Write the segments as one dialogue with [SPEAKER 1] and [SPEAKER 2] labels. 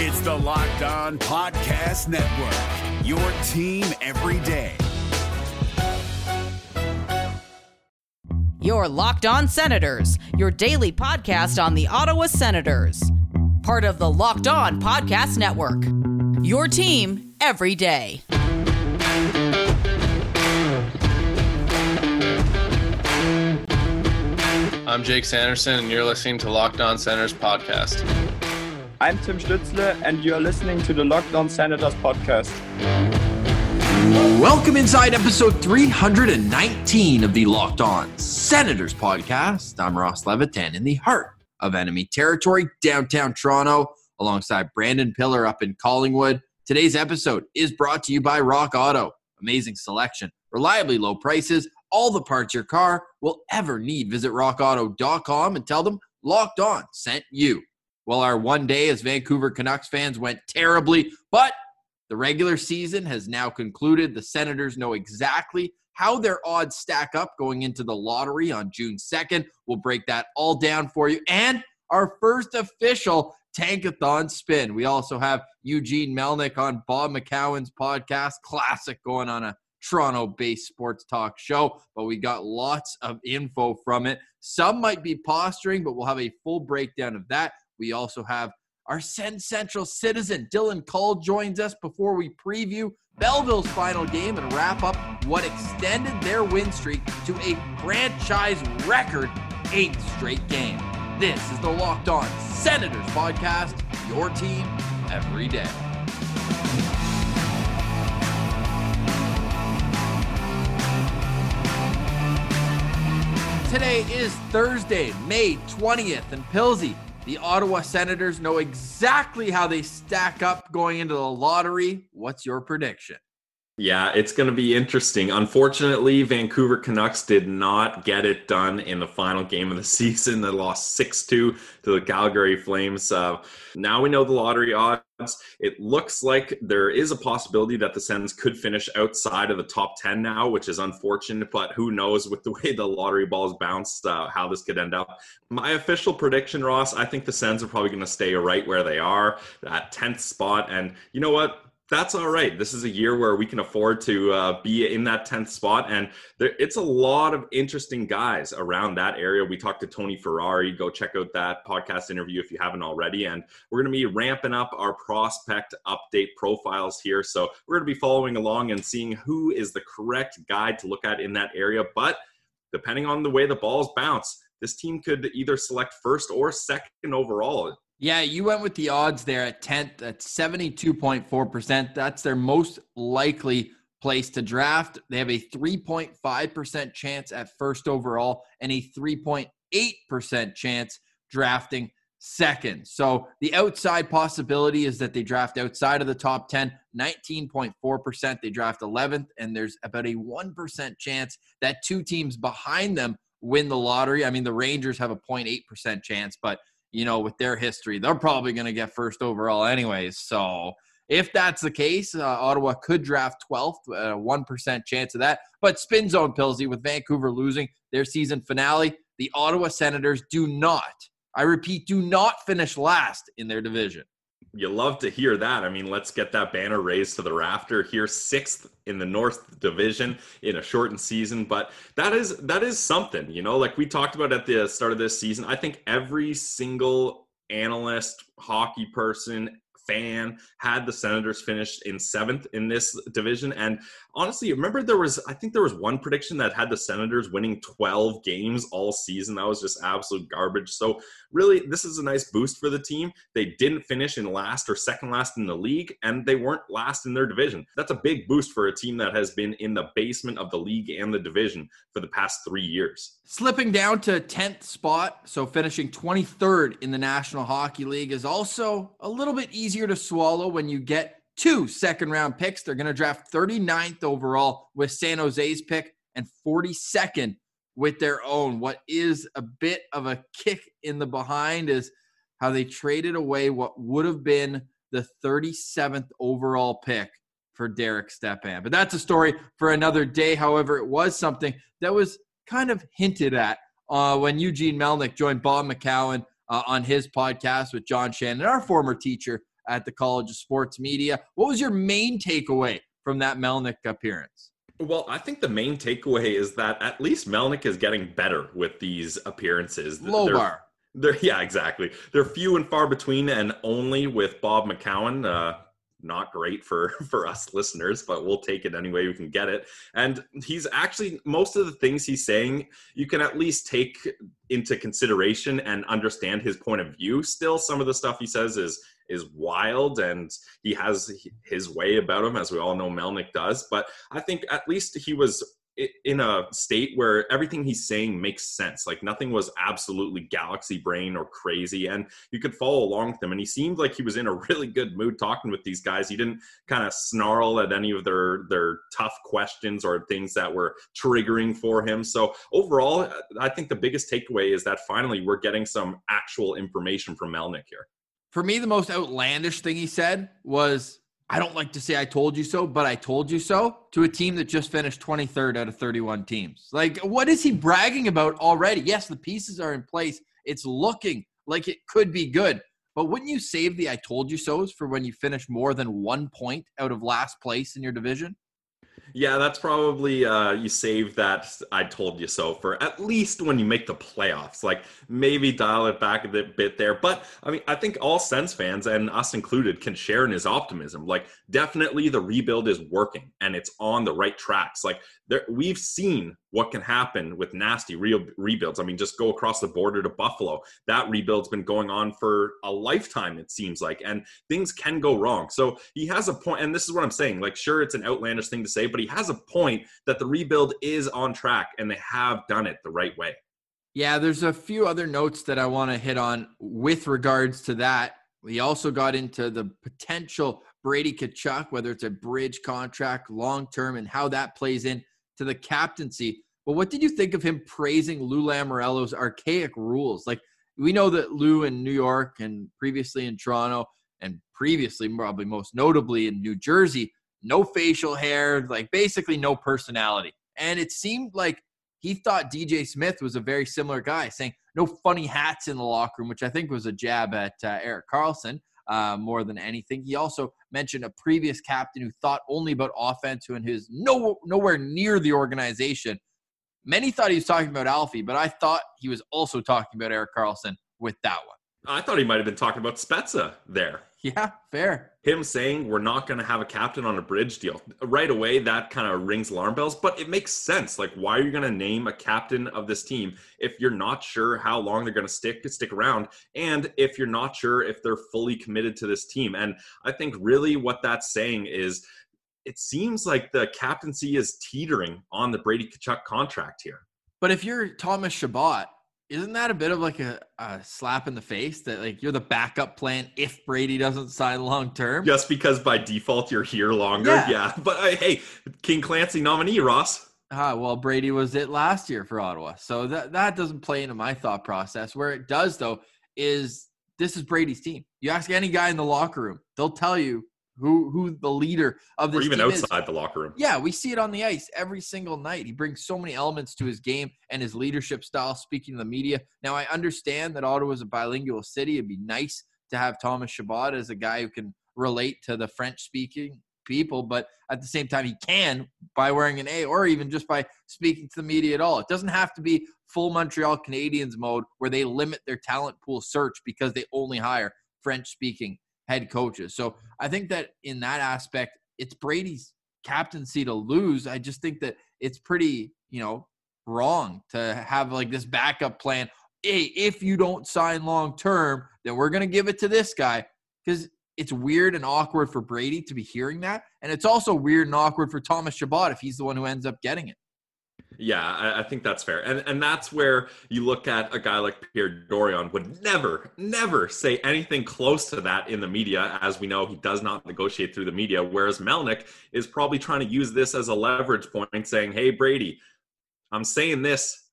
[SPEAKER 1] It's the Locked On Podcast Network, your team every day.
[SPEAKER 2] Your Locked On Senators, your daily podcast on the Ottawa Senators. Part of the Locked On Podcast Network. Your team every day.
[SPEAKER 3] I'm Jake Sanderson, and you're listening to Locked On Senators podcast.
[SPEAKER 4] I'm Tim Stützle, and you're listening to the Locked On Senators podcast.
[SPEAKER 5] Welcome inside episode 319 of the Locked On Senators podcast. I'm Ross Levitan in the heart of enemy territory, downtown Toronto, alongside Brandon Piller up in Collingwood. Today's episode is brought to you by Rock Auto. Amazing selection, reliably low prices, all the parts your car will ever need. Visit rockauto.com and tell them Locked On sent you. Well, our one day as Vancouver Canucks fans went terribly, but the regular season has now concluded. The Senators know exactly how their odds stack up going into the lottery on June 2nd. We'll break that all down for you. And our first official Tankathon spin. We also have Eugene Melnyk on Bob McCown's podcast. Classic going on a Toronto based sports talk show, but we got lots of info from it. Some might be posturing, but we'll have a full breakdown of that. We also have our Sens Central citizen, Dylan Cull, joins us before we preview Belleville's final game and wrap up what extended their win streak to a franchise record eighth straight game. This is the Locked On Senators podcast, your team every day. Today is Thursday, May 20th, and Pilsy, the Ottawa Senators know exactly how they stack up going into the lottery. What's your prediction?
[SPEAKER 6] Yeah, it's going to be interesting. Unfortunately, Vancouver Canucks did not get it done in the final game of the season. They lost 6 2 to the Calgary Flames. Uh, now we know the lottery odds. It looks like there is a possibility that the Sens could finish outside of the top 10 now, which is unfortunate, but who knows with the way the lottery balls bounced, uh, how this could end up. My official prediction, Ross, I think the Sens are probably going to stay right where they are, at 10th spot. And you know what? That's all right. This is a year where we can afford to uh, be in that 10th spot. And there, it's a lot of interesting guys around that area. We talked to Tony Ferrari. Go check out that podcast interview if you haven't already. And we're going to be ramping up our prospect update profiles here. So we're going to be following along and seeing who is the correct guy to look at in that area. But depending on the way the balls bounce, this team could either select first or second overall
[SPEAKER 5] yeah, you went with the odds there at 10th at 72.4%. That's their most likely place to draft. They have a 3.5% chance at first overall and a 3.8% chance drafting second. So the outside possibility is that they draft outside of the top 10, 19.4%. They draft 11th, and there's about a 1% chance that two teams behind them win the lottery. I mean, the Rangers have a 0.8% chance, but you know, with their history, they're probably going to get first overall anyways. So if that's the case, uh, Ottawa could draft 12th, a uh, 1% chance of that. But spin zone, Pilsy, with Vancouver losing their season finale, the Ottawa Senators do not, I repeat, do not finish last in their division
[SPEAKER 6] you love to hear that. I mean, let's get that banner raised to the rafter here, sixth in the North Division in a shortened season. But that is that is something, you know. Like we talked about at the start of this season, I think every single analyst, hockey person, fan had the Senators finished in seventh in this division. And honestly, remember there was I think there was one prediction that had the Senators winning 12 games all season. That was just absolute garbage. So really, this is a nice boost for the team. They didn't finish in last or second last in the league, and they weren't last in their division. That's a big boost for a team that has been in the basement of the league and the division for the past three years.
[SPEAKER 5] Slipping down to 10th spot, so finishing 23rd in the National Hockey League is also a little bit easier to swallow when you get two second round picks. They're going to draft 39th overall with San Jose's pick and 42nd with their own. What is a bit of a kick in the behind is how they traded away what would have been the 37th overall pick for Derek Stepan. But that's a story for another day. However, it was something that was kind of hinted at uh, when Eugene Melnyk joined Bob McCown uh, on his podcast with John Shannon, our former teacher at the College of Sports Media. What was your main takeaway from that Melnyk appearance?
[SPEAKER 6] Well, I think the main takeaway is that at least Melnyk is getting better with these appearances.
[SPEAKER 5] Low
[SPEAKER 6] They're-
[SPEAKER 5] bar.
[SPEAKER 6] They're yeah, exactly. They're few and far between, and only with Bob McCown. Uh, not great for for us listeners, but we'll take it any way we can get it. And he's actually most of the things he's saying, you can at least take into consideration and understand his point of view. Still, some of the stuff he says is is wild, and he has his way about him, as we all know Melnyk does. But I think at least he was in a state where everything he's saying makes sense. Like nothing was absolutely galaxy brain or crazy, and you could follow along with him. And he seemed like he was in a really good mood talking with these guys. He didn't kind of snarl at any of their their tough questions or things that were triggering for him. So overall, I think the biggest takeaway is that finally we're getting some actual information from Melnyk here.
[SPEAKER 5] For me, the most outlandish thing he said was, I don't like to say I told you so, but I told you so to a team that just finished 23rd out of 31 teams. Like, what is he bragging about already? Yes, the pieces are in place. It's looking like it could be good. But wouldn't you save the I told you so's for when you finish more than one point out of last place in your division?
[SPEAKER 6] Yeah, that's probably uh, you save that I told you so for at least when you make the playoffs. Like maybe dial it back a bit, there. But I mean, I think all Sens fans and us included can share in his optimism. Like definitely the rebuild is working and it's on the right tracks. Like there, we've seen what can happen with nasty real rebuilds. I mean, just go across the border to Buffalo. That rebuild's been going on for a lifetime, it seems like, and things can go wrong. So he has a point, and this is what I'm saying. Like, sure, it's an outlandish thing to say, but he has a point that the rebuild is on track and they have done it the right way.
[SPEAKER 5] Yeah, there's a few other notes that I want to hit on with regards to that. We also got into the potential Brady Tkachuk, whether it's a bridge contract, long term, and how that plays in to the captaincy. But what did you think of him praising Lou Lamoriello's archaic rules? Like we know that Lou in New York and previously in Toronto and previously, probably most notably in New Jersey, no facial hair, like basically no personality. And it seemed like he thought DJ Smith was a very similar guy, saying no funny hats in the locker room, which I think was a jab at uh, Erik Karlsson uh, more than anything. He also mentioned a previous captain who thought only about offense, who and who's no nowhere near the organization. Many thought he was talking about Alfie, but I thought he was also talking about Erik Karlsson with that one.
[SPEAKER 6] I thought he might have been talking about Spezza there.
[SPEAKER 5] Yeah, fair.
[SPEAKER 6] him saying we're not going to have a captain on a bridge deal right away that kind of rings alarm bells but it makes sense. Like why are you going to name a captain of this team if you're not sure how long they're going to stick stick around and if you're not sure if they're fully committed to this team? And i think really what that's saying is it seems like the captaincy is teetering on the brady Tkachuk contract here.
[SPEAKER 5] But if you're Thomas Chabot, isn't that a bit of like a, a slap in the face that like you're the backup plan if Brady doesn't sign long term?
[SPEAKER 6] just because by default you're here longer
[SPEAKER 5] Yeah.
[SPEAKER 6] yeah, but uh, hey king clancy nominee ross
[SPEAKER 5] Ah, well, Brady was it last year for Ottawa, so that that doesn't play into my thought process. Where it does though is this is Brady's team. You ask any guy in the locker room, they'll tell you who who the leader of this or
[SPEAKER 6] even
[SPEAKER 5] team is.
[SPEAKER 6] outside the locker room
[SPEAKER 5] Yeah, we see it on the ice every single night. He brings so many elements to his game and his leadership style, speaking to the media. Now, I understand that Ottawa is a bilingual city. It'd be nice to have Thomas Chabot as a guy who can relate to the French speaking people, but at the same time, he can by wearing an A or even just by speaking to the media at all. It doesn't have to be full Montreal Canadiens mode where they limit their talent pool search because they only hire French speaking head coaches. So I think that in that aspect, it's Brady's captaincy to lose. I just think that it's pretty, you know, wrong to have like this backup plan. Hey, if you don't sign long term, then we're going to give it to this guy because it's weird and awkward for Brady to be hearing that. And it's also weird and awkward for Thomas Chabot if he's the one who ends up getting it.
[SPEAKER 6] Yeah, I, I think that's fair, and and that's where you look at a guy like Pierre Dorion would never, never say anything close to that in the media. As we know, he does not negotiate through the media. Whereas Melnyk is probably trying to use this as a leverage point, saying, "Hey, Brady, I'm saying this."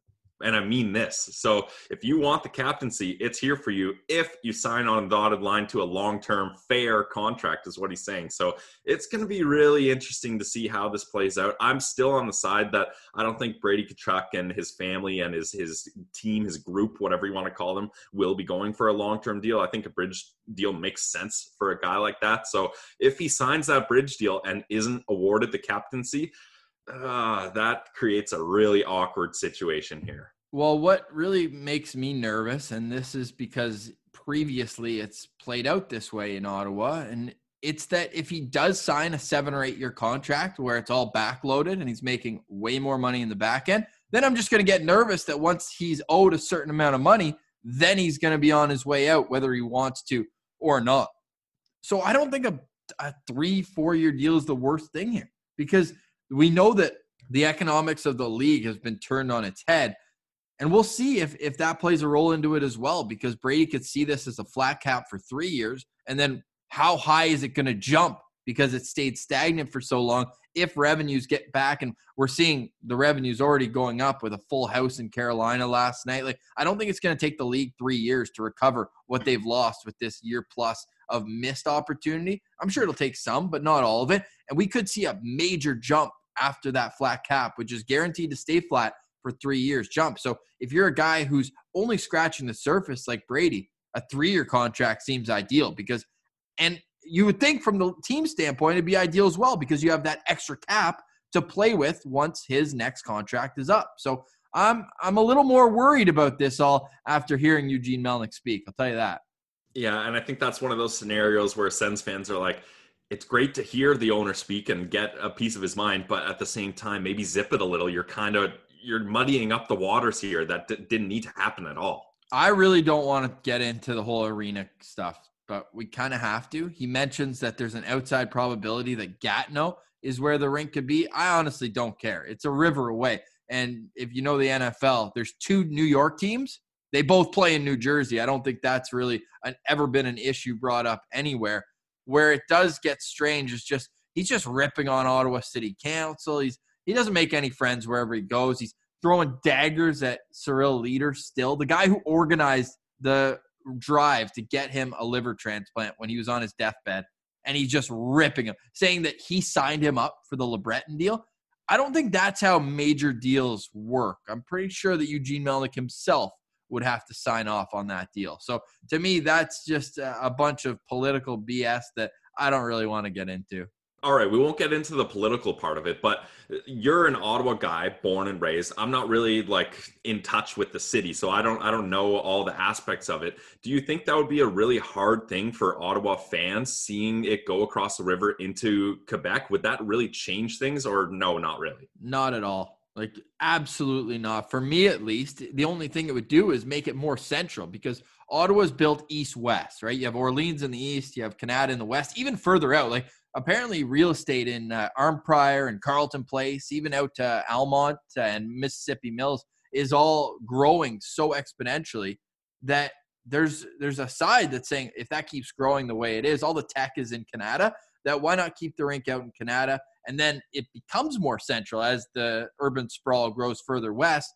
[SPEAKER 6] And I mean this. So if you want the captaincy, it's here for you if you sign on a dotted line to a long term fair contract, is what he's saying. So it's going to be really interesting to see how this plays out. I'm still on the side that I don't think Brady Tkachuk and his family and his, his team, his group, whatever you want to call them, will be going for a long term deal. I think a bridge deal makes sense for a guy like that. So if he signs that bridge deal and isn't awarded the captaincy, uh, that creates a really awkward situation here.
[SPEAKER 5] Well, what really makes me nervous, and this is because previously it's played out this way in Ottawa, and it's that if he does sign a seven or eight year contract where it's all backloaded and he's making way more money in the back end, then I'm just going to get nervous that once he's owed a certain amount of money, then he's going to be on his way out, whether he wants to or not. So I don't think a, a three, four year deal is the worst thing here because we know that the economics of the league has been turned on its head. And we'll see if, if that plays a role into it as well, because Brady could see this as a flat cap for three years. And then how high is it going to jump because it stayed stagnant for so long if revenues get back? And we're seeing the revenues already going up with a full house in Carolina last night. Like I don't think it's going to take the league 3 years to recover what they've lost with this year plus of missed opportunity. I'm sure it'll take some but not all of it. And we could see a major jump after that flat cap which is guaranteed to stay flat for 3 years jump so if you're a guy who's only scratching the surface like Brady a 3-year contract seems ideal because and you would think from the team standpoint it'd be ideal as well because you have that extra cap to play with once his next contract is up. So I'm I'm a little more worried about this all after hearing Eugene Melnyk speak. I'll tell you that.
[SPEAKER 6] Yeah, and I think that's one of those scenarios where Sens fans are like, it's great to hear the owner speak and get a piece of his mind, but at the same time, maybe zip it a little. You're kind of you're muddying up the waters here that d- didn't need to happen at all.
[SPEAKER 5] I really don't want to get into the whole arena stuff but we kind of have to. He mentions that there's an outside probability that Gatineau is where the rink could be. I honestly don't care. It's a river away. And if you know the NFL, there's two New York teams. They both play in New Jersey. I don't think that's really an, ever been an issue brought up anywhere. Where it does get strange is just he's just ripping on Ottawa City Council. He's he doesn't make any friends wherever he goes. He's throwing daggers at Cyril Leeder still. The guy who organized the drive to get him a liver transplant when he was on his deathbed, and he's just ripping him, saying that he signed him up for the LeBreton deal. I don't think that's how major deals work. I'm pretty sure that Eugene Melnyk himself would have to sign off on that deal. So to me, that's just a bunch of political BS that I don't really want to get into
[SPEAKER 6] all right, we won't get into the political part of it, but you're an Ottawa guy, born and raised. I'm not really like in touch with the city, so I don't I don't know all the aspects of it. Do you think that would be a really hard thing for Ottawa fans seeing it go across the river into Quebec? Would that really change things or no, not really?
[SPEAKER 5] Not at all. Like absolutely not. For me at least, the only thing it would do is make it more central because Ottawa's built east west, right? You have Orleans in the east, you have Kanata in the west, even further out. Like apparently real estate in uh, Arnprior and Carleton Place, even out to Almonte and Mississippi Mills, is all growing so exponentially that there's there's a side that's saying if that keeps growing the way it is, all the tech is in Kanata. That why not keep the rink out in Kanata, and then it becomes more central as the urban sprawl grows further west.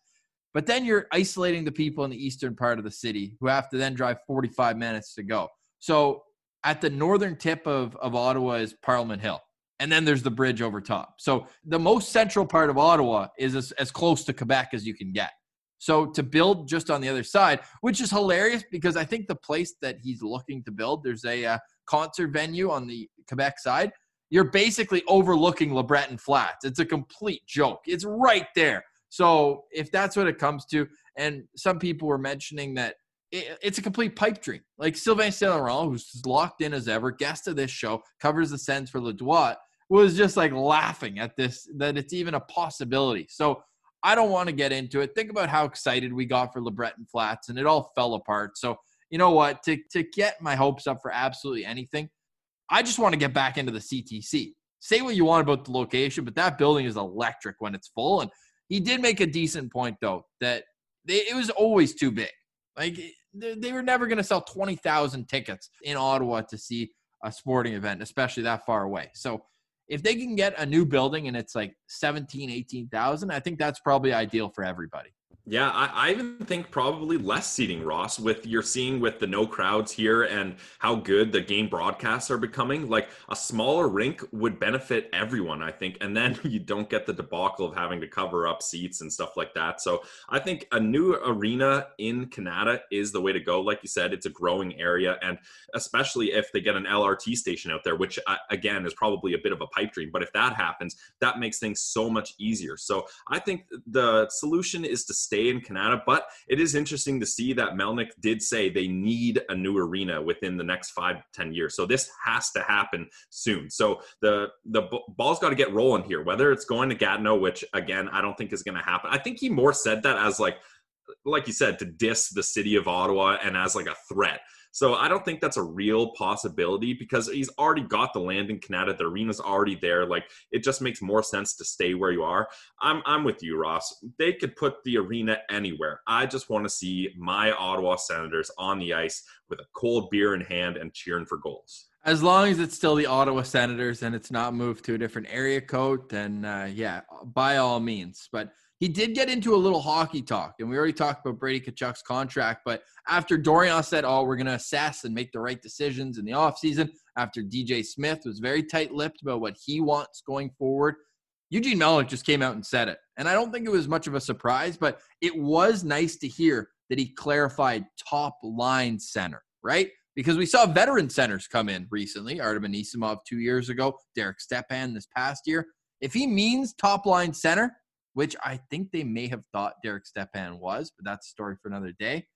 [SPEAKER 5] But then you're isolating the people in the eastern part of the city who have to then drive 45 minutes to go. So at the northern tip of, of Ottawa is Parliament Hill. And then there's the bridge over top. So the most central part of Ottawa is as, as close to Quebec as you can get. So to build just on the other side, which is hilarious because I think the place that he's looking to build, there's a uh, concert venue on the Quebec side. You're basically overlooking LeBreton Flats. It's a complete joke. It's right there. So if that's what it comes to, and some people were mentioning that it, it's a complete pipe dream. Like Sylvain Saint who's locked in as ever, guest of this show, covers the Sens for Le Droit, was just like laughing at this that it's even a possibility. So I don't want to get into it. Think about how excited we got for LeBreton Flats, and it all fell apart. So you know what? To to get my hopes up for absolutely anything, I just want to get back into the CTC. Say what you want about the location, but that building is electric when it's full. And he did make a decent point though that they, it was always too big. Like they were never going to sell 20,000 tickets in Ottawa to see a sporting event, especially that far away. So if they can get a new building and it's like 17, 18,000, I think that's probably ideal for everybody.
[SPEAKER 6] Yeah, I, I, even think probably less seating, Ross, with you're seeing with the no crowds here and how good the game broadcasts are becoming. Like a smaller rink would benefit everyone, I think. And then you don't get the debacle of having to cover up seats and stuff like that. So I think a new arena in Kanata is the way to go. Like you said, it's a growing area. And especially if they get an LRT station out there, which uh, again is probably a bit of a pipe dream. But if that happens, that makes things so much easier. So I think the solution is to stay in Kanata. But it is interesting to see that Melnyk did say they need a new arena within the next five ten years. So this has to happen soon. So the the ball's got to get rolling here. Whether it's going to Gatineau, which again I don't think is going to happen. I think he more said that as like like you said to diss the city of Ottawa and as like a threat. So I don't think that's a real possibility because he's already got the land in Kanata. The arena's already there. Like it just makes more sense to stay where you are. I'm I'm with you, Ross. They could put the arena anywhere. I just want to see my Ottawa Senators on the ice with a cold beer in hand and cheering for goals.
[SPEAKER 5] As long as it's still the Ottawa Senators and it's not moved to a different area code, then uh, yeah, by all means. But he did get into a little hockey talk, and we already talked about Brady Tkachuk's contract. But after Dorion said, "Oh, we're going to assess and make the right decisions in the offseason," after DJ Smith was very tight-lipped about what he wants going forward, Eugene Melnyk just came out and said it, and I don't think it was much of a surprise, but it was nice to hear that he clarified top line center, right? Because we saw veteran centers come in recently, Artem Anisimov two years ago, Derek Stepan this past year. If he means top line center, which I think they may have thought Derek Stepan was, but that's a story for another day.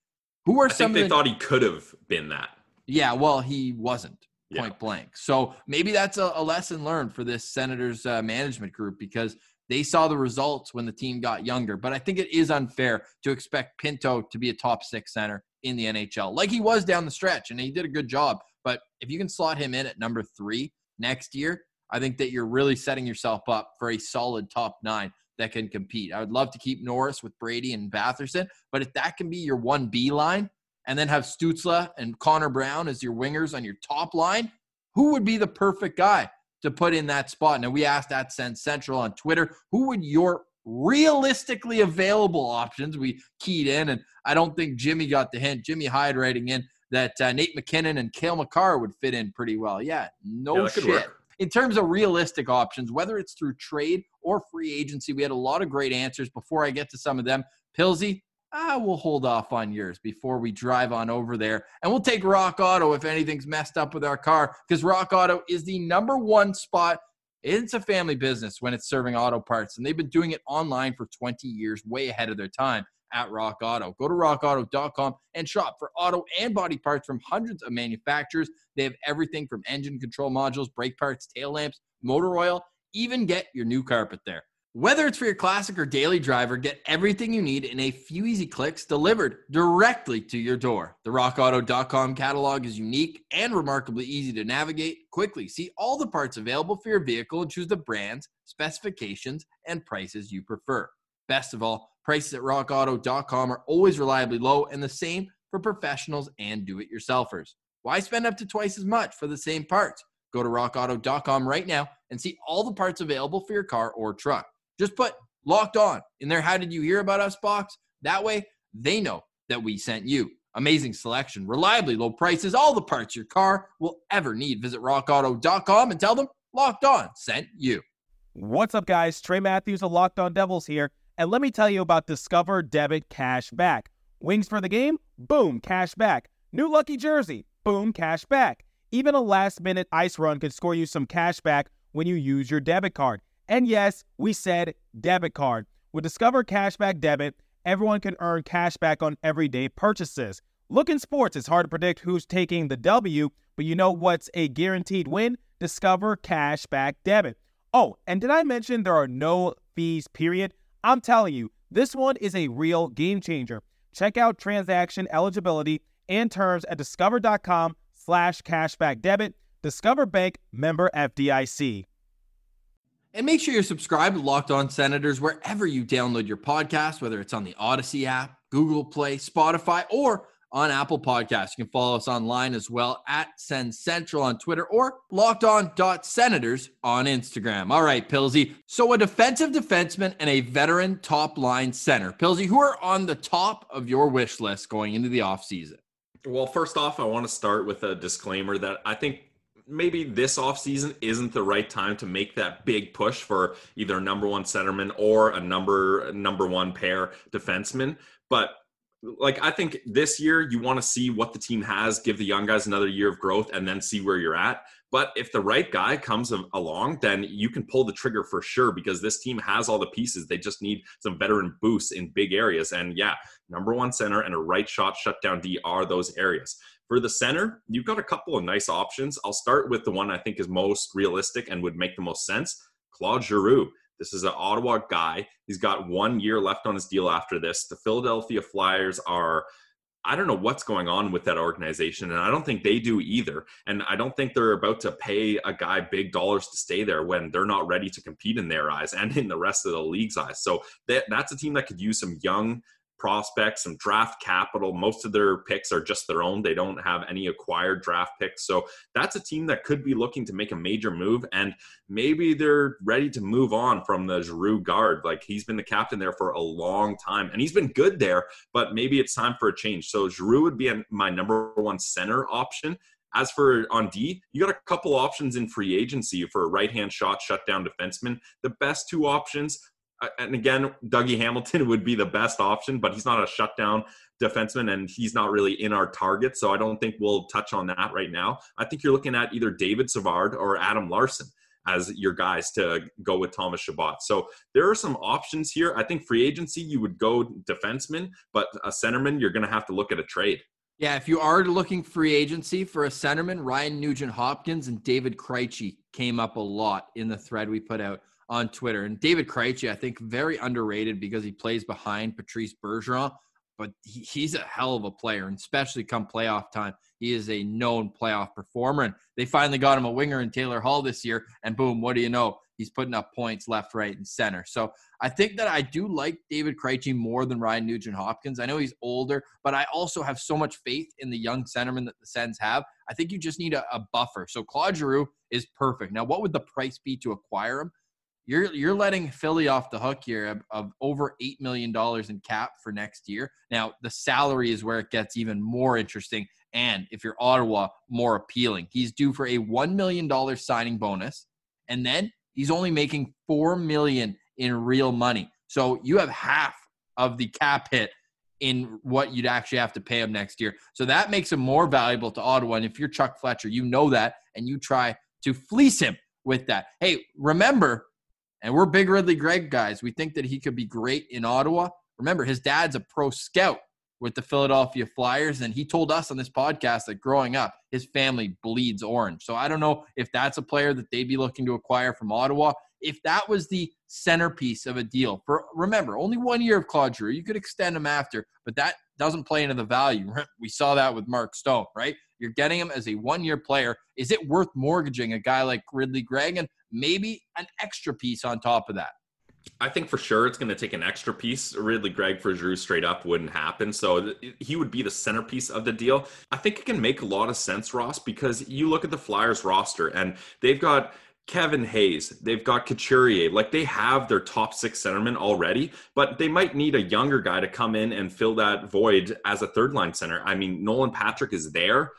[SPEAKER 6] Who are I some? they the, thought he could have been that.
[SPEAKER 5] Yeah, well, he wasn't point yeah. blank. So maybe that's a, a, lesson learned for this Senators uh, management group because they saw the results when the team got younger. But I think it is unfair to expect Pinto to be a top six center in the NHL, like he was down the stretch, and he did a good job. But if you can slot him in at number three next year, I think that you're really setting yourself up for a solid top nine that can compete. I would love to keep Norris with Brady and Batherson, but if that can be your 1B line and then have Stützle and Connor Brown as your wingers on your top line, who would be the perfect guy to put in that spot? Now, we asked at Sens Central on Twitter, who would your realistically available options? We keyed in, and I don't think Jimmy got the hint. Jimmy Hyde writing in that uh, Nate MacKinnon and Cale Makar would fit in pretty well. Yeah, no yeah, shit in terms of realistic options, whether it's through trade or free agency, we had a lot of great answers. Before I get to some of them, Pilsy, ah, we'll hold off on yours before we drive on over there. And we'll take Rock Auto if anything's messed up with our car, because Rock Auto is the number one spot. It's a family business when it's serving auto parts, and they've been doing it online for 20 years, way ahead of their time at Rock Auto. Go to rockauto.com and shop for auto and body parts from hundreds of manufacturers. They have everything from engine control modules, brake parts, tail lamps, motor oil, even get your new carpet there. Whether it's for your classic or daily driver, get everything you need in a few easy clicks delivered directly to your door. The rockauto.com catalog is unique and remarkably easy to navigate. Quickly see all the parts available for your vehicle and choose the brands, specifications, and prices you prefer. Best of all, Prices at rockauto.com are always reliably low and the same for professionals and do it yourselfers. Why spend up to twice as much for the same parts? Go to rockauto.com right now and see all the parts available for your car or truck. Just put locked on in there. How did you hear about us box? That way they know that we sent you. Amazing selection, reliably low prices, all the parts your car will ever need. Visit rockauto.com and tell them locked on sent you.
[SPEAKER 7] What's up, guys? Trey Matthews of Locked On Devils here. And let me tell you about Discover Debit Cash Back. Wings for the game? Boom, cash back. New lucky jersey? Boom, cash back. Even a last minute ice run could score you some cash back when you use your debit card. And yes, we said debit card. With Discover Cashback Debit, everyone can earn cash back on everyday purchases. Look in sports, it's hard to predict who's taking the W, but you know what's a guaranteed win? Discover Cashback Debit. Oh, and did I mention there are no fees, period? I'm telling you, this one is a real game changer. Check out transaction eligibility and terms at discover.com slash cashback debit. Discover Bank member FDIC.
[SPEAKER 5] And make sure you're subscribed to Locked On Senators wherever you download your podcast, whether it's on the Odyssey app, Google Play, Spotify, or on Apple Podcasts. You can follow us online as well at Sens Central on Twitter or locked on senators on Instagram. All right, Pilsy. So a defensive defenseman and a veteran top line center. Pilsy, who are on the top of your wish list going into the offseason?
[SPEAKER 6] Well, first off, I want to start with a disclaimer that I think maybe this offseason isn't the right time to make that big push for either a number one centerman or a number number one pair defenseman. But like I think this year you want to see what the team has, give the young guys another year of growth, and then see where you're at. But if the right guy comes along, then you can pull the trigger for sure because this team has all the pieces. They just need some veteran boosts in big areas. And yeah, number one center and a right shot shutdown D are those areas. For the center, you've got a couple of nice options. I'll start with the one I think is most realistic and would make the most sense Claude Giroux. This is an Ottawa guy. He's got one year left on his deal after this. The Philadelphia Flyers are. I don't know what's going on with that organization, and I don't think they do either. And I don't think they're about to pay a guy big dollars to stay there when they're not ready to compete in their eyes and in the rest of the league's eyes. So that, that's a team that could use some young prospects, some draft capital. Most of their picks are just their own. They don't have any acquired draft picks. So that's a team that could be looking to make a major move. And maybe they're ready to move on from the Giroux guard. Like he's been the captain there for a long time and he's been good there, but maybe it's time for a change. So Giroux would be my number one center option. As for on D, you got a couple options in free agency for a right hand shot shutdown defenseman. The best two options Uh, and again, Dougie Hamilton would be the best option, but he's not a shutdown defenseman and he's not really in our target. So I don't think we'll touch on that right now. I think you're looking at either David Savard or Adam Larsson as your guys to go with Thomas Chabot. So there are some options here. I think free agency, you would go defenseman, but a centerman, you're going to have to look at a trade.
[SPEAKER 5] Yeah, if you are looking free agency for a centerman, Ryan Nugent Hopkins and David Krejci came up a lot in the thread we put out on Twitter. And David Krejci, I think, very underrated because he plays behind Patrice Bergeron, but he, he's a hell of a player, and especially come playoff time, he is a known playoff performer. And they finally got him a winger in Taylor Hall this year, and boom, what do you know? He's putting up points left, right, and center. So I think that I do like David Krejci more than Ryan Nugent Hopkins. I know he's older, but I also have so much faith in the young centerman that the Sens have. I think you just need a, a buffer. So Claude Giroux is perfect. Now, what would the price be to acquire him? You're you're letting Philly off the hook here of, of, over eight million dollars in cap for next year. Now the salary is where it gets even more interesting, and if you're Ottawa, more appealing. He's due for a one million dollar signing bonus, and then he's only making four million in real money. So you have half of the cap hit in what you'd actually have to pay him next year. So that makes him more valuable to Ottawa. And if you're Chuck Fletcher, you know that, and you try to fleece him with that. Hey, remember and we're big Ridley Greig guys. We think that he could be great in Ottawa. Remember, his dad's a pro scout with the Philadelphia Flyers, and he told us on this podcast that growing up, his family bleeds orange. So I don't know if that's a player that they'd be looking to acquire from Ottawa. If that was the centerpiece of a deal, for remember, only one year of Claude Giroux, you could extend him after, but that doesn't play into the value. We saw that with Mark Stone, right? You're getting him as a one year player. Is it worth mortgaging a guy like Ridley Greig and maybe an extra piece on top of that?
[SPEAKER 6] I think for sure it's going to take an extra piece. Ridley Greig for Giroux straight up wouldn't happen. So he would be the centerpiece of the deal. I think it can make a lot of sense, Ross, because you look at the Flyers roster and they've got Kevin Hayes, they've got Couturier. Like they have their top six centermen already, but they might need a younger guy to come in and fill that void as a third line center. I mean, Nolan Patrick is there,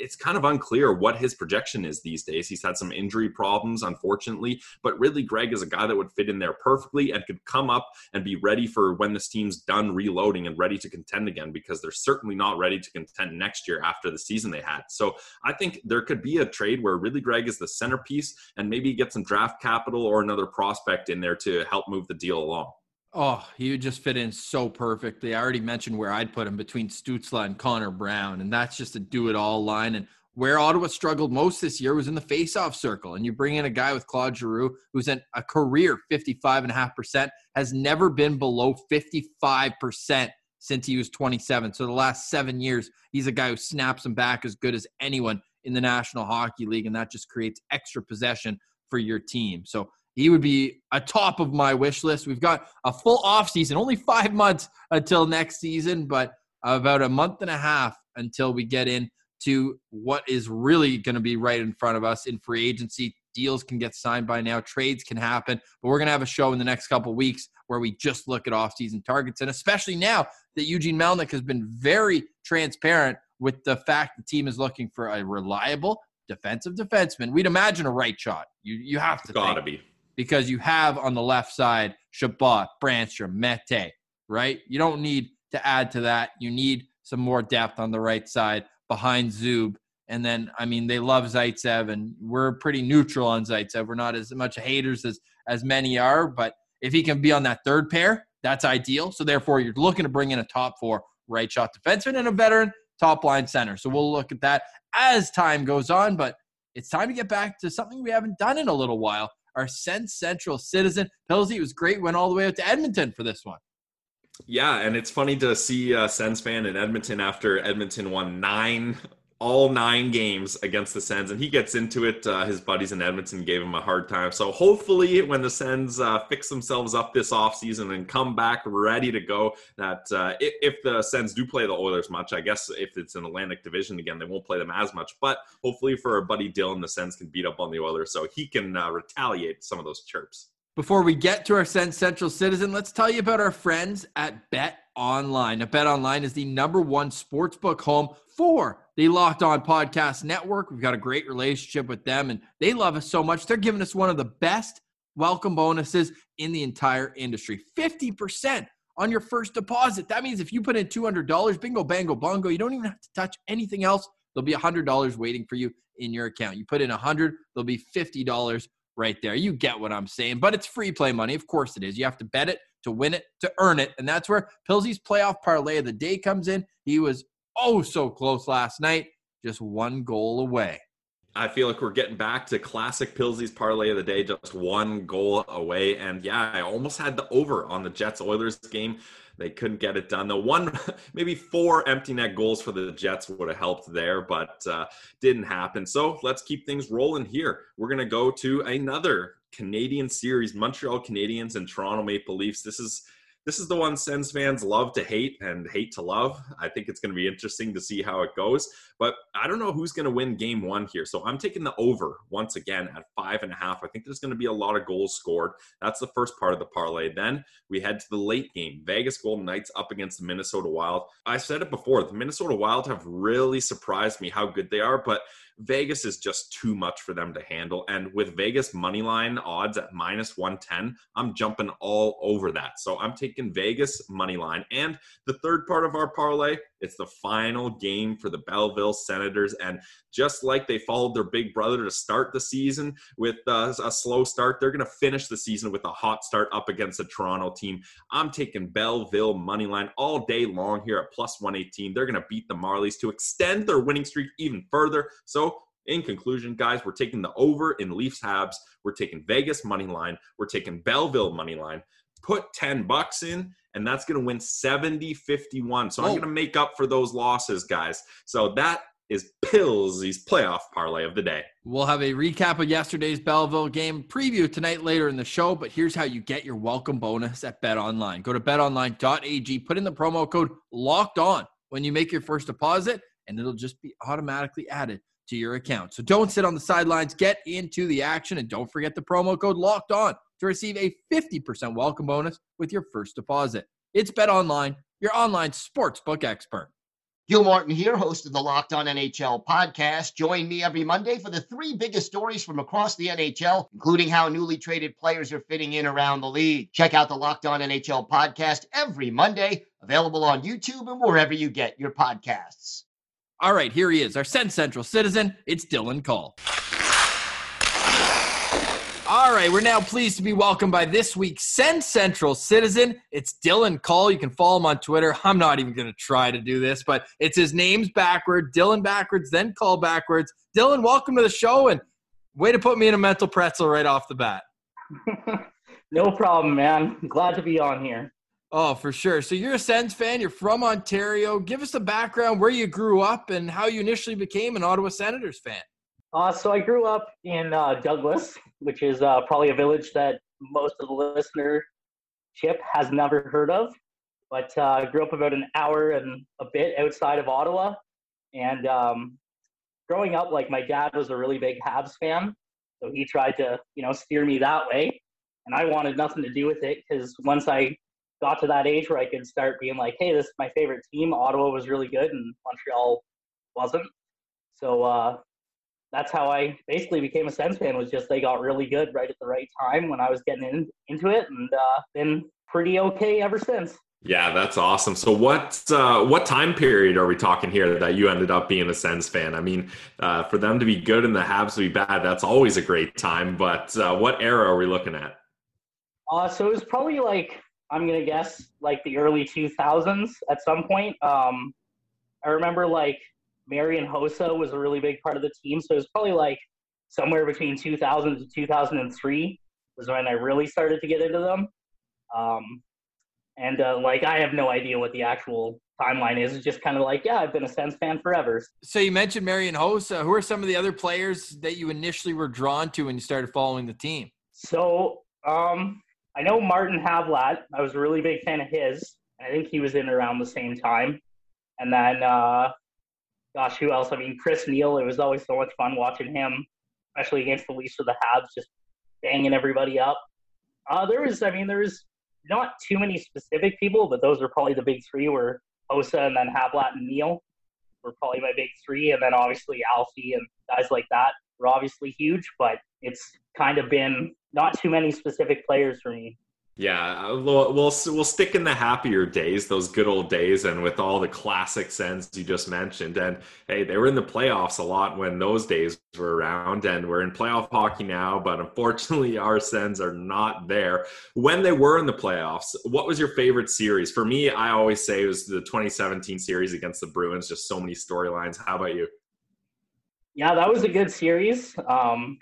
[SPEAKER 6] it's kind of unclear what his projection is these days. He's had some injury problems, unfortunately, but Ridley Greig is a guy that would fit in there perfectly and could come up and be ready for when this team's done reloading and ready to contend again because they're certainly not ready to contend next year after the season they had. So I think there could be a trade where Ridley Greig is the centerpiece and maybe get some draft capital or another prospect in there to help move the deal along.
[SPEAKER 5] Oh, he would just fit in so perfectly. I already mentioned where I'd put him between Stützle and Connor Brown, and that's just a do-it-all line. And where Ottawa struggled most this year was in the face-off circle. And you bring in a guy with Claude Giroux, who's at a career 55.5%, has never been below 55% since he was 27. So the last seven years, he's a guy who snaps him back as good as anyone in the National Hockey League, and that just creates extra possession for your team. So he would be a top of my wish list. We've got a full off season, only five months until next season, but about a month and a half until we get into what is really going to be right in front of us in free agency. Deals can get signed by now, trades can happen, but we're going to have a show in the next couple weeks where we just look at off-season targets. And especially now that Eugene Melnyk has been very transparent with the fact the team is looking for a reliable defensive defenseman. We'd imagine a right shot. You you have to
[SPEAKER 6] Gotta be.
[SPEAKER 5] Because you have on the left side Chabot, Brandstrom, Mete, right? You don't need to add to that. You need some more depth on the right side behind Zub. And then, I mean, they love Zaitsev, and we're pretty neutral on Zaitsev. We're not as much haters as as many are, but if he can be on that third pair, that's ideal. So therefore, you're looking to bring in a top four right shot defenseman and a veteran top line center. So we'll look at that as time goes on. But it's time to get back to something we haven't done in a little while. Our Sens Central citizen Pilsy it was great. Went all the way out to Edmonton for this one.
[SPEAKER 6] Yeah, and it's funny to see a Sens fan in Edmonton after Edmonton won nine, all nine games against the Sens, and he gets into it. Uh, his buddies in Edmonton gave him a hard time. So hopefully, when the Sens uh, fix themselves up this offseason and come back ready to go, that uh, if, if the Sens do play the Oilers much, I guess if it's an Atlantic Division again, they won't play them as much. But hopefully, for our buddy Dylan, the Sens can beat up on the Oilers so he can uh, retaliate some of those chirps.
[SPEAKER 5] Before we get to our Sens Central Citizen, let's tell you about our friends at Bet Online. Now, Bet Online is the number one sportsbook home for the Locked On Podcast Network. We've got a great relationship with them, and they love us so much. They're giving us one of the best welcome bonuses in the entire industry 50% on your first deposit. That means if you put in $200, bingo, bango, bongo, you don't even have to touch anything else. There'll be $100 waiting for you in your account. You put in 100 there'll be $50 right there. You get what I'm saying, but it's free play money. Of course it is. You have to bet it to win it, to earn it. And that's where Pilsy's playoff parlay of the day comes in. He was oh so close last night, just one goal away.
[SPEAKER 6] I feel like we're getting back to classic Pilsey's parlay of the day, just one goal away. And yeah, I almost had the over on the Jets Oilers game. They couldn't get it done. The one, maybe four empty net goals for the Jets would have helped there, but uh, didn't happen. So let's keep things rolling here. We're going to go to another Canadian series Montreal Canadiens and Toronto Maple Leafs. This is this is the one Sens fans love to hate and hate to love. I think it's going to be interesting to see how it goes. But I don't know who's going to win game one here. So I'm taking the over once again at five and a half. I think there's going to be a lot of goals scored. That's the first part of the parlay. Then we head to the late game Vegas Golden Knights up against the Minnesota Wild. I said it before the Minnesota Wild have really surprised me how good they are, but Vegas is just too much for them to handle. And with Vegas money line odds at minus 110, I'm jumping all over that. So I'm taking Vegas money line. And the third part of our parlay, it's the final game for the Belleville Senators. And just like they followed their big brother to start the season with uh, a slow start, they're going to finish the season with a hot start up against the Toronto team. I'm taking Belleville money line all day long here at plus 118. They're going to beat the Marlies to extend their winning streak even further. So in conclusion, guys, we're taking the over in Leafs Habs. We're taking Vegas money line. We're taking Belleville money line. Put 10 bucks in, and that's going to win 70 51. So I'm
[SPEAKER 5] Oh.
[SPEAKER 6] going to make up for those losses, guys. So that is Pillsy's playoff parlay of the day.
[SPEAKER 5] We'll have a recap of yesterday's Belleville game preview tonight later in the show, but here's how you get your welcome bonus at Bet Online. Go to betonline.ag, put in the promo code locked on when you make your first deposit, and it'll just be automatically added to your account. So don't sit on the sidelines, get into the action, and don't forget the promo code locked on to receive a 50% welcome bonus with your first deposit. It's Bet Online, your online sportsbook expert.
[SPEAKER 8] Gil Martin here, host of the Locked On NHL podcast. Join me every Monday for the three biggest stories from across the NHL, including how newly traded players are fitting in around the league. Check out the Locked On NHL podcast every Monday, available on YouTube and wherever you get your podcasts.
[SPEAKER 5] All right, here he is, our Sens Central citizen. It's Dylan Cull. All right, we're now pleased to be welcomed by this week's Sens Central citizen. It's Dylan Cull. You can follow him on Twitter. I'm not even going to try to do this, but it's his name's backward, Dylan backwards, then Cull backwards. Dylan, welcome to the show, and way to put me in a mental pretzel right off the bat.
[SPEAKER 9] no problem, man. Glad to be on here.
[SPEAKER 5] Oh, for sure. So you're a Sens fan. You're from Ontario. Give us the background where you grew up and how you initially became an Ottawa Senators fan.
[SPEAKER 9] Uh, so I grew up in uh, Douglas, which is uh, probably a village that most of the listenership has never heard of. but uh, I grew up about an hour and a bit outside of Ottawa. And um, growing up, like my dad was a really big Habs fan, so he tried to, you know, steer me that way. And I wanted nothing to do with it because once I got to that age where I could start being like, hey, this is my favorite team. Ottawa was really good and Montreal wasn't. So uh, that's how I basically became a Sens fan. Was just they got really good right at the right time when I was getting in, into it, and uh, been pretty okay ever since.
[SPEAKER 6] Yeah, that's awesome. So, what uh, what time period are we talking here that you ended up being a Sens fan? I mean, uh, for them to be good and the Habs to be bad, that's always a great time. But uh, what era are we looking at?
[SPEAKER 9] Uh, so it was probably like I'm gonna guess like the early 2000s at some point. Um, I remember like Marian Hossa was a really big part of the team, so it was probably like somewhere between 2000 to 2003 was when I really started to get into them. Um, and uh, like I have no idea what the actual timeline is. It's just kind of like, yeah, I've been a Sens fan forever.
[SPEAKER 5] So you mentioned Marian Hossa. Who are some of the other players that you initially were drawn to when you started following the team?
[SPEAKER 9] So um, I know Martin Havlat. I was a really big fan of his. I think he was in around the same time. And then, uh, gosh, who else? I mean, Chris Neil. It was always so much fun watching him, especially against the Leafs or the Habs, just banging everybody up. Uh, there was, I mean, there was not too many specific people, but those are probably the big three were Hossa and then Havlat and Neil were probably my big three. And then obviously Alfie and guys like that were obviously huge, but it's kind of been not too many specific players for me.
[SPEAKER 6] Yeah, uh, we'll, we'll we'll stick in the happier days, those good old days, and with all the classic Sens you just mentioned. And hey, they were in the playoffs a lot when those days were around, and we're in playoff hockey now. But unfortunately, our Sens are not there. When they were in the playoffs, what was your favorite series? For me, I always say it was the 2017 series against the Bruins. Just so many storylines. How about you?
[SPEAKER 9] Yeah, that was a good series. Um,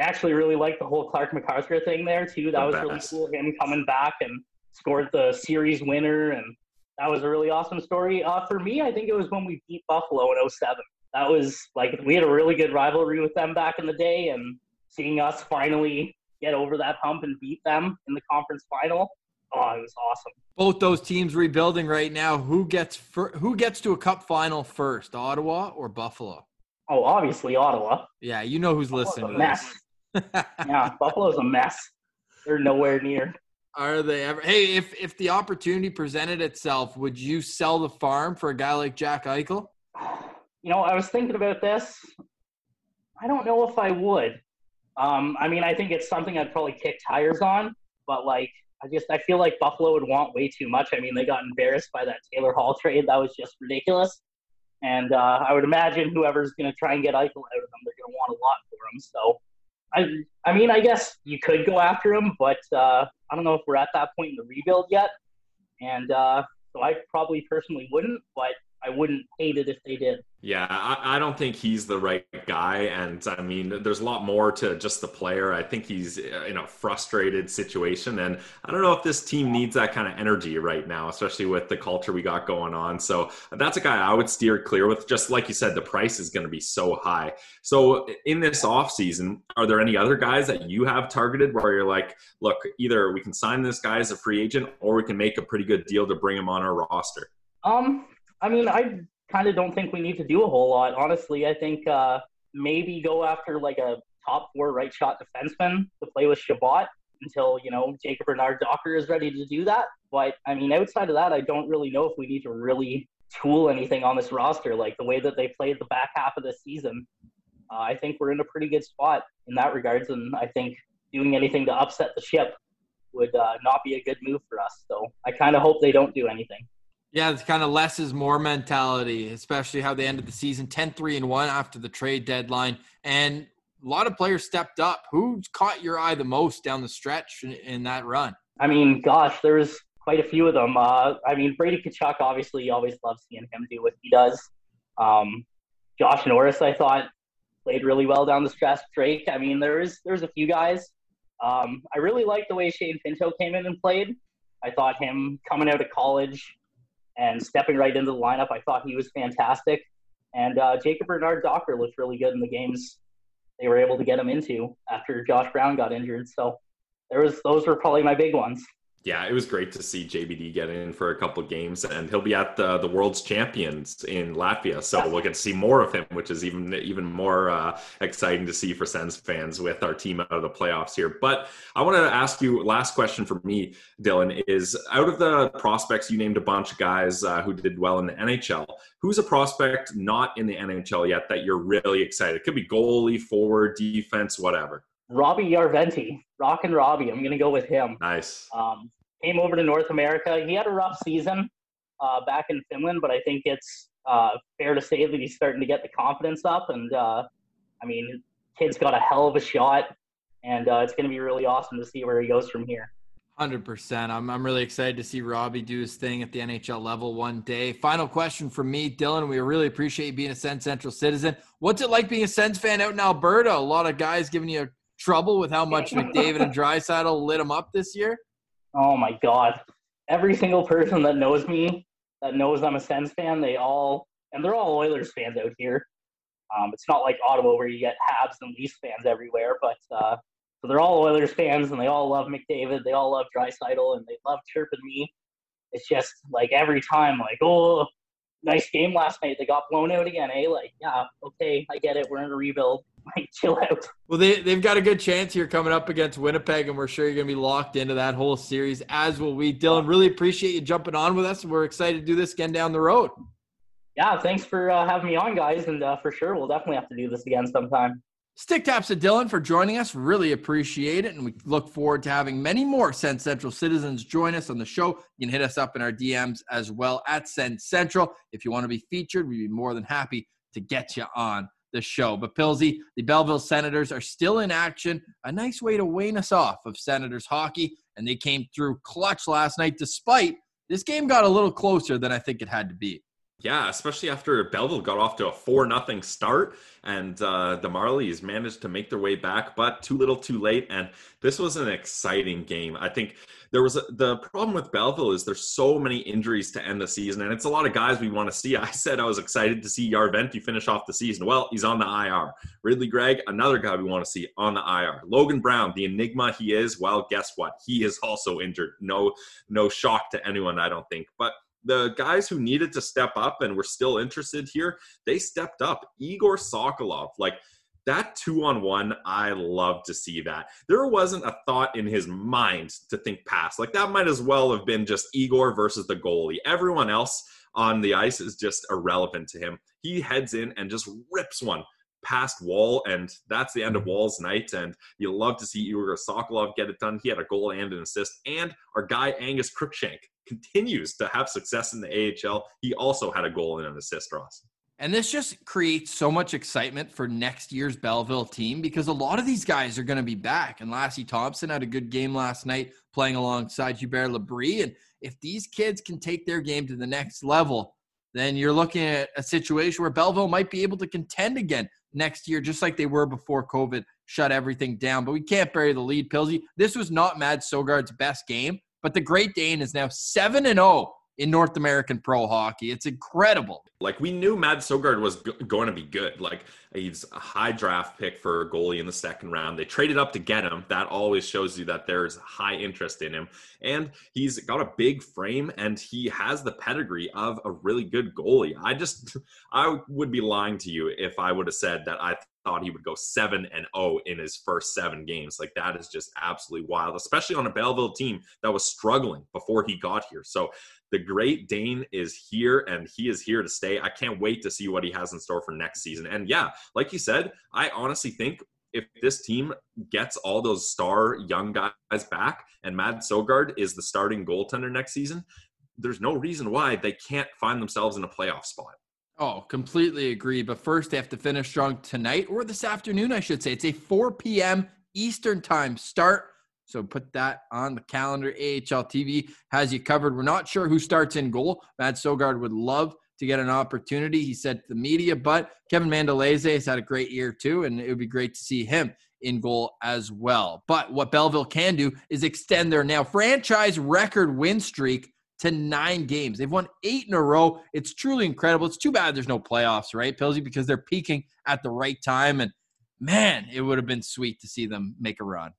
[SPEAKER 9] I actually really liked the whole Clarke MacArthur thing there too. That the was best. really cool. Him coming back and scored the series winner, and that was a really awesome story. Uh, for me, I think it was when we beat Buffalo in 07. That was like we had a really good rivalry with them back in the day, and seeing us finally get over that hump and beat them in the conference final. Oh, it was awesome.
[SPEAKER 5] Both those teams rebuilding right now. Who gets fir- who gets to a cup final first, Ottawa or Buffalo?
[SPEAKER 9] Oh, obviously Ottawa.
[SPEAKER 5] Yeah, you know who's Buffalo's listening. A mess.
[SPEAKER 9] Yeah, Buffalo's a mess. They're nowhere near.
[SPEAKER 5] Are they ever? Hey, if if the opportunity presented itself, would you sell the farm for a guy like Jack Eichel?
[SPEAKER 9] You know, I was thinking about this. I don't know if I would. Um, I mean, I think it's something I'd probably kick tires on, but like, I just I feel like Buffalo would want way too much. I mean, they got embarrassed by that Taylor Hall trade. That was just ridiculous. And uh, I would imagine whoever's going to try and get Eichel out of them, they're going to want a lot for him. So, I, I mean, I guess you could go after him, but uh, I don't know if we're at that point in the rebuild yet. And uh, so I probably personally wouldn't, but I wouldn't hate it if they did.
[SPEAKER 6] Yeah, I, I, don't think he's the right guy. And I mean, there's a lot more to just the player. I think he's in a frustrated situation. And I don't know if this team needs that kind of energy right now, especially with the culture we got going on. So that's a guy I would steer clear with. Just like you said, the price is going to be so high. So in this offseason, are there any other guys that you have targeted where you're like, look, either we can sign this guy as a free agent or we can make a pretty good deal to bring him on our roster?
[SPEAKER 9] Um, I mean, I kind of don't think we need to do a whole lot. Honestly, I think uh, maybe go after like a top four right shot defenseman to play with Chabot until you know Jacob Bernard Docker is ready to do that. But I mean, outside of that, I don't really know if we need to really tool anything on this roster. Like the way that they played the back half of the season, uh, I think we're in a pretty good spot in that regards. And I think doing anything to upset the ship would uh, not be a good move for us. So I kind of hope they don't do anything.
[SPEAKER 5] Yeah, it's kind of less is more mentality, especially how they ended the season 10 3 and 1 after the trade deadline. And a lot of players stepped up. Who's caught your eye the most down the stretch in, that run?
[SPEAKER 9] I mean, gosh, there was quite a few of them. Uh, I mean, Brady Tkachuk, obviously, always love seeing him do what he does. Um, Josh Norris, I thought, played really well down the stretch. Drake, I mean, there was there's a few guys. Um, I really liked the way Shane Pinto came in and played. I thought him coming out of college, and stepping right into the lineup. I thought he was fantastic. And uh, Jacob Bernard Docker looked really good in the games they were able to get him into after Josh Brown got injured. So there was those were probably my big ones.
[SPEAKER 6] Yeah, it was great to see JBD get in for a couple games, and he'll be at the the World's Champions in Latvia, so we'll get to see more of him, which is even even more uh, exciting to see for Sens fans with our team out of the playoffs here. But I want to ask you last question for me, Dylan, is out of the prospects you named a bunch of guys uh, who did well in the NHL. Who's a prospect not in the NHL yet that you're really excited? It could be goalie, forward, defense, whatever.
[SPEAKER 9] Roby Järventie, Rock and Robbie. I'm going to go with him.
[SPEAKER 6] Nice.
[SPEAKER 9] Um, came over to North America. He had a rough season uh, back in Finland, but I think it's uh, fair to say that he's starting to get the confidence up. And uh, I mean, kid's got a hell of a shot, and uh, it's going to be really awesome to see where he goes from here.
[SPEAKER 5] Hundred percent. I'm I'm really excited to see Robbie do his thing at the NHL level one day. Final question from me, Dylan. We really appreciate you being a Sens Central citizen. What's it like being a Sens fan out in Alberta? A lot of guys giving you trouble with how much McDavid and Draisaitl lit him up this year?
[SPEAKER 9] Oh my god! Every single person that knows me, that knows I'm a Sens fan, they all and they're all Oilers fans out here. Um, it's not like Ottawa where you get Habs and Leafs fans everywhere, but uh, so they're all Oilers fans and they all love McDavid, they all love Draisaitl, and they love chirping me. It's just like every time, like, oh, nice game last night. They got blown out again, eh? Like, yeah, okay, I get it. We're in a rebuild. Like, chill out.
[SPEAKER 5] Well, they, they've got a good chance here coming up against Winnipeg, and we're sure you're going to be locked into that whole series, as will we. Dylan, really appreciate you jumping on with us. We're excited to do this again down the road.
[SPEAKER 9] Yeah, thanks for uh, having me on, guys. And uh, for sure, we'll definitely have to do this again sometime.
[SPEAKER 5] Stick taps to Dylan for joining us. Really appreciate it. And we look forward to having many more Sens Central citizens join us on the show. You can hit us up in our DMs as well at Sens Central. If you want to be featured, we'd be more than happy to get you on the show. But Pilsy, the Belleville Senators are still in action. A nice way to wane us off of Senators hockey. And they came through clutch last night, despite this game got a little closer than I think it had to be.
[SPEAKER 6] Yeah, especially after Belleville got off to a four nothing start, and uh, the Marlies managed to make their way back, but too little, too late. And this was an exciting game. I think there was a, the problem with Belleville is there's so many injuries to end the season, and it's a lot of guys we want to see. I said I was excited to see Järventie finish off the season. Well, he's on the IR. Ridley Greig, another guy we want to see on the IR. Logan Brown, the enigma he is. Well, guess what? He is also injured. No, no shock to anyone, I don't think, but the guys who needed to step up and were still interested here, they stepped up. Igor Sokolov, like that two on one, I love to see that. There wasn't a thought in his mind to think past. Like that might as well have been just Igor versus the goalie. Everyone else on the ice is just irrelevant to him. He heads in and just rips one past Woll, and that's the end of mm-hmm. Woll's night. And you love to see Igor Sokolov get it done. He had a goal and an assist. And our guy Angus Crookshank continues to have success in the AHL. He also had a goal and an assist, Ross.
[SPEAKER 5] And this just creates so much excitement for next year's Belleville team because a lot of these guys are going to be back. And Lassi Thomson had a good game last night playing alongside Hubert Labrie. And if these kids can take their game to the next level, then you're looking at a situation where Belleville might be able to contend again next year, just like they were before COVID shut everything down. But we can't bury the lead, Pilsy. This was not Mad Søgaard's best game, but the Great Dane is now 7 and 0 in North American pro hockey. It's incredible.
[SPEAKER 6] Like we knew Matt Søgaard was g- going to be good. Like he's a high draft pick for a goalie in the second round. They traded up to get him. That always shows you that there's high interest in him. And he's got a big frame and he has the pedigree of a really good goalie. I just I would be lying to you if I would have said that I thought he would go 7 and 0 in his first 7 games. Like that is just absolutely wild, especially on a Belleville team that was struggling before he got here. So the great Dane is here and he is here to stay. I can't wait to see what he has in store for next season. And yeah, like you said, I honestly think if this team gets all those star young guys back and Mad Søgaard is the starting goaltender next season, there's no reason why they can't find themselves in a playoff spot.
[SPEAKER 5] Oh, completely agree. But first, they have to finish strong tonight or this afternoon, I should say. It's a 4 p.m. Eastern time start. So put that on the calendar. AHL TV has you covered. We're not sure who starts in goal. Matt Søgaard would love to get an opportunity, he said to the media, but Kevin Mandolese has had a great year too, and it would be great to see him in goal as well. But what Belleville can do is extend their now franchise record win streak to nine games. They've won eight in a row. It's truly incredible. It's too bad there's no playoffs, right, Pilsy, because they're peaking at the right time. And man, it would have been sweet to see them make a run.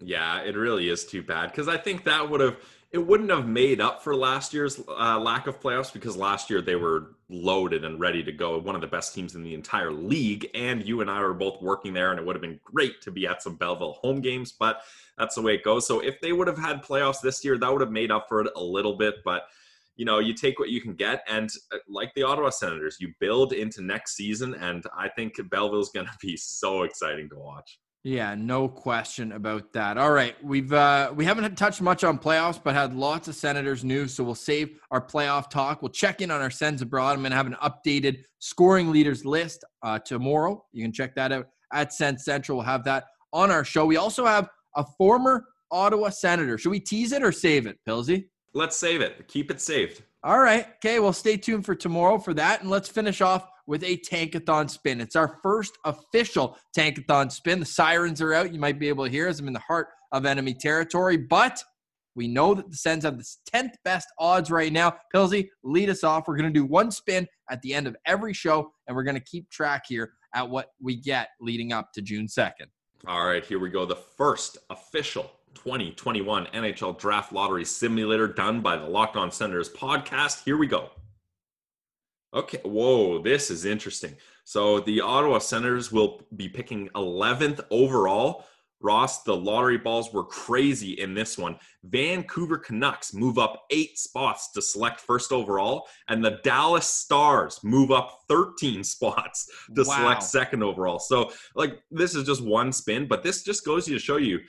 [SPEAKER 6] Yeah, it really is too bad because I think that would have it wouldn't have made up for last year's uh, lack of playoffs because last year they were loaded and ready to go, one of the best teams in the entire league. And you and I were both working there, and it would have been great to be at some Belleville home games, but that's the way it goes. So if they would have had playoffs this year, that would have made up for it a little bit, but you know, you take what you can get. And uh, like the Ottawa Senators, you build into next season. And I think Belleville's going to be so exciting to watch.
[SPEAKER 5] Yeah, no question about that. All right, we've uh, we haven't touched much on playoffs, but had lots of Senators news, so we'll save our playoff talk. We'll check in on our Sens abroad. I'm going to have an updated scoring leaders list uh, tomorrow. You can check that out at Sens Central. We'll have that on our show. We also have a former Ottawa Senator. Should we tease it or save it, Pilsy?
[SPEAKER 6] Let's save it. Keep it saved.
[SPEAKER 5] All right. Okay. Well, stay tuned for tomorrow for that. And let's finish off with a tankathon spin. It's our first official tankathon spin. The sirens are out. You might be able to hear us. I'm in the heart of enemy territory, but we know that the Sens have the 10th best odds right now. Pilsy, lead us off. We're going to do one spin at the end of every show, and we're going to keep track here at what we get leading up to June 2nd.
[SPEAKER 6] All right, here we go. The first official 2021 NHL Draft Lottery Simulator done by the Locked On Senators podcast. Here we go. Okay, whoa, this is interesting. So the Ottawa Senators will be picking 11th overall Ross, the lottery balls were crazy in this one. Vancouver Canucks move up eight spots to select first overall, and the Dallas Stars move up 13 spots to wow. select second overall. So, like, this is just one spin, but this just goes to show you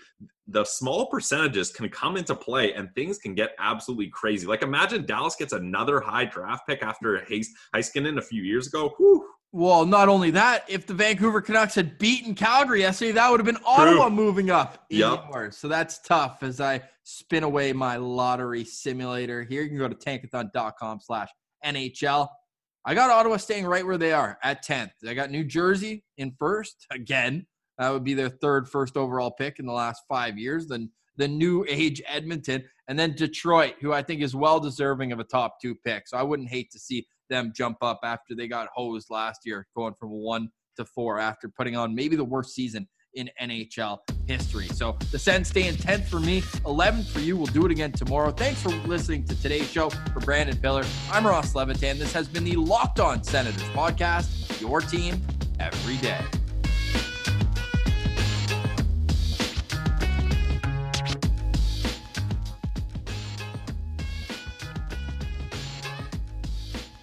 [SPEAKER 6] the small percentages can come into play and things can get absolutely crazy. Like, imagine Dallas gets another high draft pick after Heiskanen a few years ago. Whew,
[SPEAKER 5] well, not only that, if the Vancouver Canucks had beaten Calgary yesterday, that would have been Ottawa moving up
[SPEAKER 6] yep.
[SPEAKER 5] So that's tough as I spin away my lottery simulator here. You can go to tankathon.com slash NHL. I got Ottawa staying right where they are at 10th. I got New Jersey in first again. That would be their third first overall pick in the last five years. Then the new age Edmonton, and then Detroit, who I think is well deserving of a top two pick. So I wouldn't hate to see them jump up after they got hosed last year, going from one to four after putting on maybe the worst season in NHL history. So the Sens stay in 10th for me, 11th for you. We'll do it again tomorrow. Thanks for listening to today's show. For Brandon Piller, I'm Ross Levitan. This has been the Locked On Senators podcast, your team every day.